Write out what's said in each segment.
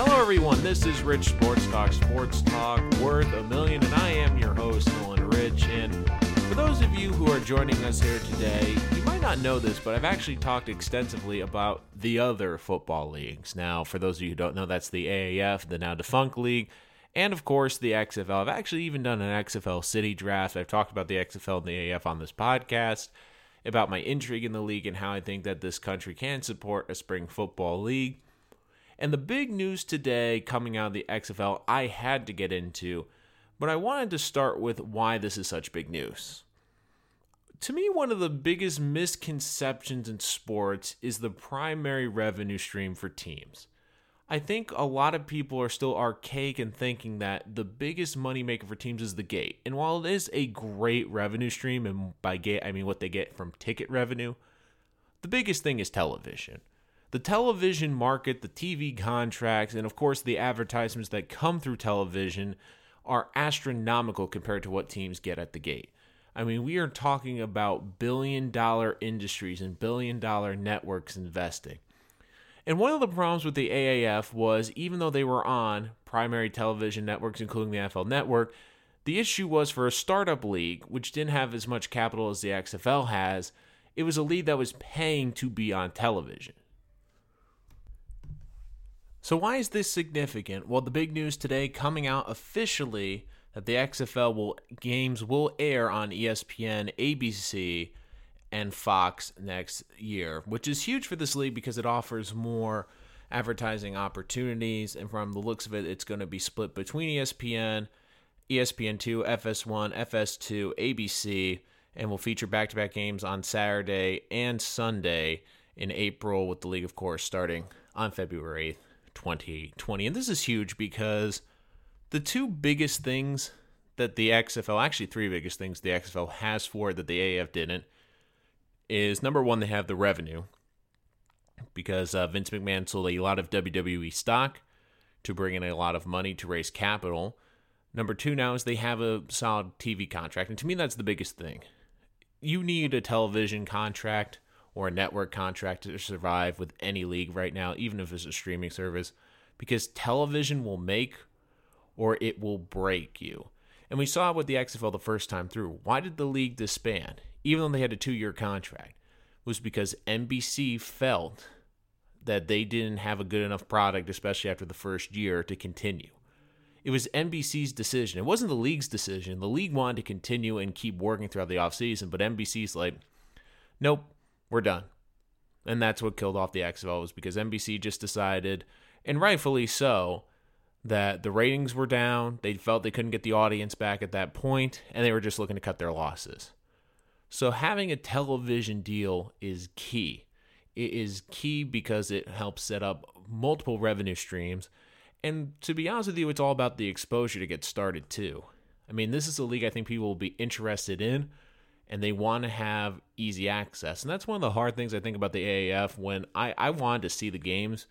Hello, everyone. This is Rich Sports Talk, Sports Talk worth a million, and I am your host, Nolan Rich. And for those of you who are joining us here today, you might not know this, but I've actually talked extensively about the other football leagues. Now, for those of you who don't know, that's the AAF, the now defunct league, and of course the XFL. I've actually even done an XFL city draft. I've talked about the XFL and the AAF on this podcast, about my intrigue in the league and how I think that this country can support a spring football league. And the big news today coming out of the XFL, I had to get into, but I wanted to start with why this is such big news. To me, one of the biggest misconceptions in sports is the primary revenue stream for teams. I think a lot of people are still archaic in thinking that the biggest moneymaker for teams is the gate. And while it is a great revenue stream, and by gate, I mean what they get from ticket revenue, the biggest thing is television the television market, the TV contracts, and of course the advertisements that come through television are astronomical compared to what teams get at the gate. I mean, we are talking about billion dollar industries and billion dollar networks investing. And one of the problems with the AAF was even though they were on primary television networks, including the NFL network, the issue was for a startup league, which didn't have as much capital as the XFL has, it was a league that was paying to be on television. So, why is this significant? Well, the big news today coming out officially that the XFL will games will air on ESPN, ABC, and Fox next year, which is huge for this league because it offers more advertising opportunities. And from the looks of it, it's going to be split between ESPN, ESPN2, FS1, FS2, ABC, and will feature back to back games on Saturday and Sunday in April, with the league, of course, starting on February 8th. 2020. And this is huge because the two biggest things that the XFL, actually three biggest things the XFL has for it that the AF didn't, is number one, they have the revenue because uh, Vince McMahon sold a lot of WWE stock to bring in a lot of money to raise capital. Number two now is they have a solid TV contract. And to me, that's the biggest thing. You need a television contract or a network contract to survive with any league right now, even if it's a streaming service, because television will make or it will break you. And we saw it with the XFL the first time through. Why did the league disband, even though they had a two year contract? It was because NBC felt that they didn't have a good enough product, especially after the first year, to continue. It was NBC's decision. It wasn't the league's decision. The league wanted to continue and keep working throughout the offseason, but NBC's like, nope, we're done. And that's what killed off the XFL was because NBC just decided, and rightfully so, that the ratings were down. They felt they couldn't get the audience back at that point, and they were just looking to cut their losses. So having a television deal is key. It is key because it helps set up multiple revenue streams. And to be honest with you, it's all about the exposure to get started too. I mean, this is a league I think people will be interested in and they want to have easy access. And that's one of the hard things I think about the AAF when I, I wanted to see the games,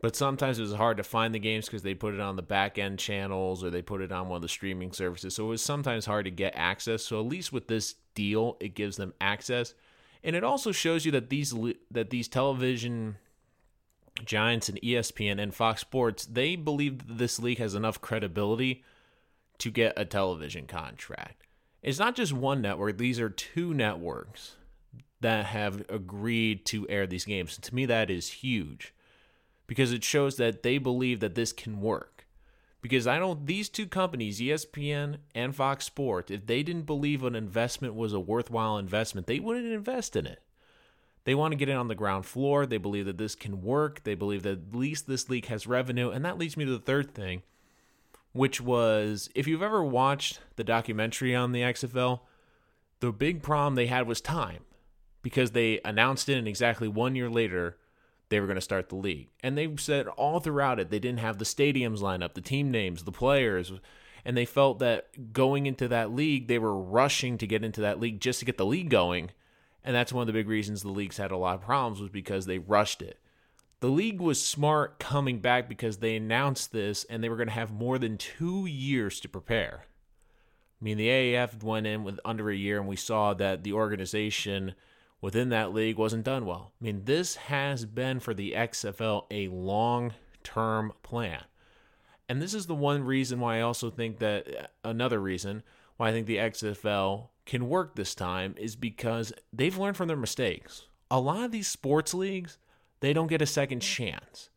but sometimes it was hard to find the games because they put it on the back end channels or they put it on one of the streaming services. So it was sometimes hard to get access. So at least with this deal, it gives them access. And it also shows you that these that these television giants and ESPN and Fox Sports, they believe this league has enough credibility to get a television contract it's not just one network, these are two networks that have agreed to air these games. And to me, that is huge because it shows that they believe that this can work. Because I don't, these two companies, ESPN and Fox Sports, if they didn't believe an investment was a worthwhile investment, they wouldn't invest in it. They want to get in on the ground floor. They believe that this can work. They believe that at least this league has revenue. And that leads me to the third thing which was if you've ever watched the documentary on the XFL, the big problem they had was time because they announced it and exactly one year later they were going to start the league. And they said all throughout it they didn't have the stadiums lined up, the team names, the players, and they felt that going into that league they were rushing to get into that league just to get the league going. And that's one of the big reasons the leagues had a lot of problems was because they rushed it. The league was smart coming back because they announced this and they were going to have more than two years to prepare. I mean, the AAF went in with under a year, and we saw that the organization within that league wasn't done well. I mean, this has been for the XFL a long term plan. And this is the one reason why I also think that another reason why I think the XFL can work this time is because they've learned from their mistakes. A lot of these sports leagues, they don't get a second chance.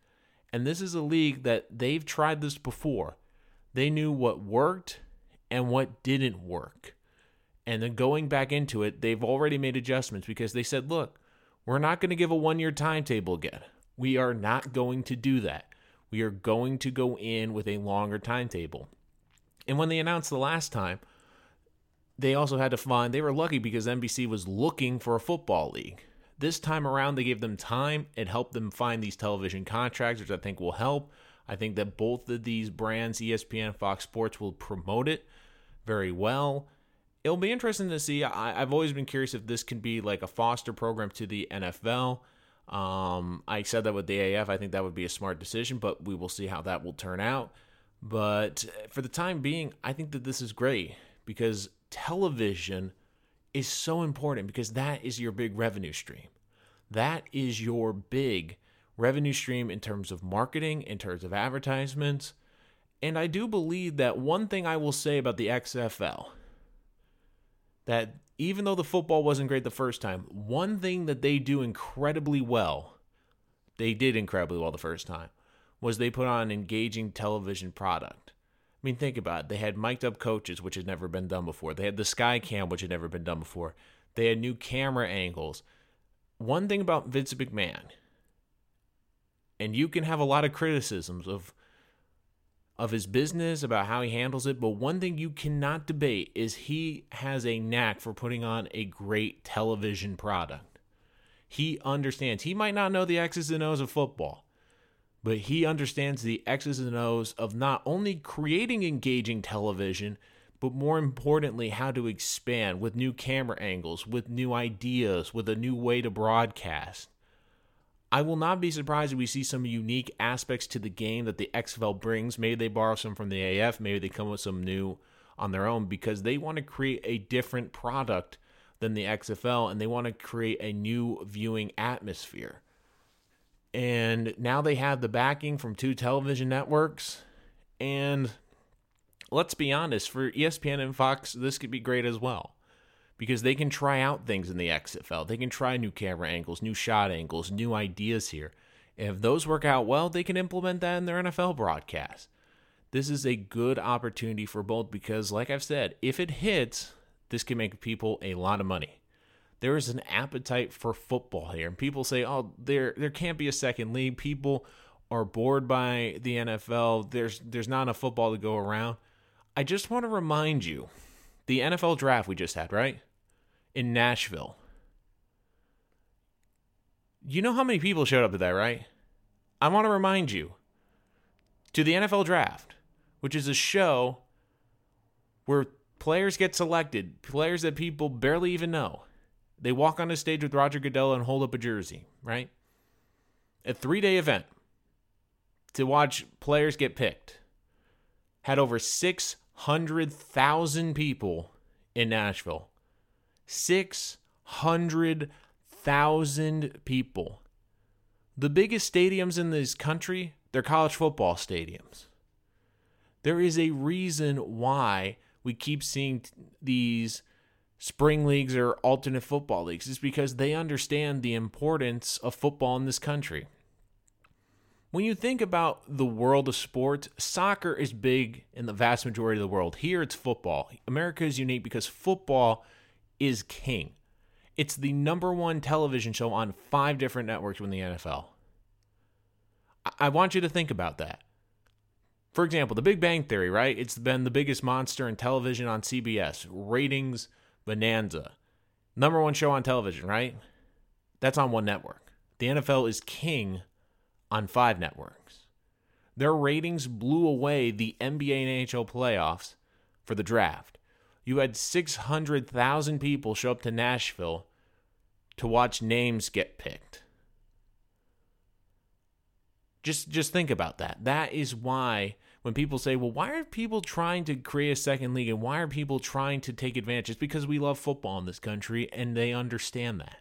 And this is a league that they've tried this before. They knew what worked and what didn't work. And then going back into it, they've already made adjustments because they said, look, we're not going to give a one year timetable again. We are not going to do that. We are going to go in with a longer timetable. And when they announced the last time, they also had to find, they were lucky because NBC was looking for a football league. This time around, they gave them time. It helped them find these television contracts, which I think will help. I think that both of these brands, ESPN Fox Sports, will promote it very well. It'll be interesting to see. I, have always been curious if this can be like a foster program to the NFL. Um, I said that with the AF. I think that would be a smart decision, but we will see how that will turn out. But for the time being, I think that this is great because television is so important because that is your big revenue stream. That is your big revenue stream in terms of marketing, in terms of advertisements. And I do believe that one thing I will say about the XFL that even though the football wasn't great the first time, one thing that they do incredibly well, they did incredibly well the first time, was they put on an engaging television product. I mean, think about it. They had mic'd up coaches, which had never been done before. They had the sky cam, which had never been done before. They had new camera angles. One thing about Vince McMahon, and you can have a lot of criticisms of of his business, about how he handles it, but one thing you cannot debate is he has a knack for putting on a great television product. He understands. He might not know the X's and O's of football, but he understands the X's and O's of not only creating engaging television, but more importantly, how to expand with new camera angles, with new ideas, with a new way to broadcast. I will not be surprised if we see some unique aspects to the game that the XFL brings. Maybe they borrow some from the AF, maybe they come with some new on their own because they want to create a different product than the XFL and they want to create a new viewing atmosphere. And now they have the backing from two television networks. And let's be honest, for ESPN and Fox, this could be great as well because they can try out things in the XFL. They can try new camera angles, new shot angles, new ideas here. If those work out well, they can implement that in their NFL broadcast. This is a good opportunity for both because, like I've said, if it hits, this can make people a lot of money there is an appetite for football here. And people say, "Oh, there there can't be a second league." People are bored by the NFL. There's there's not enough football to go around. I just want to remind you, the NFL draft we just had, right? In Nashville. You know how many people showed up to that, right? I want to remind you to the NFL draft, which is a show where players get selected, players that people barely even know. They walk on a stage with Roger Goodell and hold up a jersey, right? A three day event to watch players get picked. Had over 600,000 people in Nashville. 600,000 people. The biggest stadiums in this country, they're college football stadiums. There is a reason why we keep seeing these spring leagues or alternate football leagues is because they understand the importance of football in this country. When you think about the world of sports, soccer is big in the vast majority of the world. Here it's football. America is unique because football is king. It's the number one television show on five different networks in the NFL. I want you to think about that. For example, The Big Bang Theory, right? It's been the biggest monster in television on CBS. Ratings, Bonanza. Number one show on television, right? That's on one network. The NFL is king on five networks. Their ratings blew away the NBA and NHL playoffs for the draft. You had 600,000 people show up to Nashville to watch names get picked. Just just think about that. That is why when people say, well, why are people trying to create a second league and why are people trying to take advantage? It's because we love football in this country and they understand that.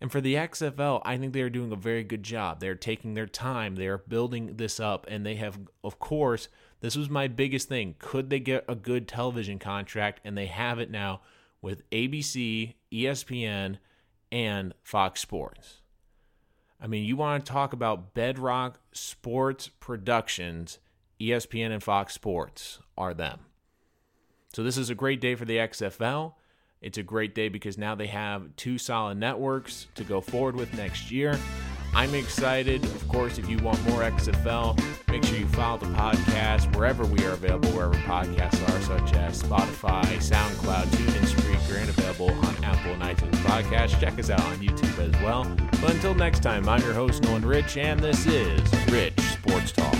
And for the XFL, I think they are doing a very good job. They're taking their time, they're building this up, and they have, of course, this was my biggest thing. Could they get a good television contract? And they have it now with ABC, ESPN, and Fox Sports. I mean, you want to talk about bedrock sports productions, ESPN and Fox Sports are them. So this is a great day for the XFL. It's a great day because now they have two solid networks to go forward with next year. I'm excited. Of course, if you want more XFL, make sure you follow the podcast wherever we are available, wherever podcasts are, such as Spotify, SoundCloud, TuneIn, Spreaker, and available on Apple and iTunes podcasts. Check us out on YouTube as well. But until next time, I'm your host, Nolan Rich, and this is Rich Sports Talk.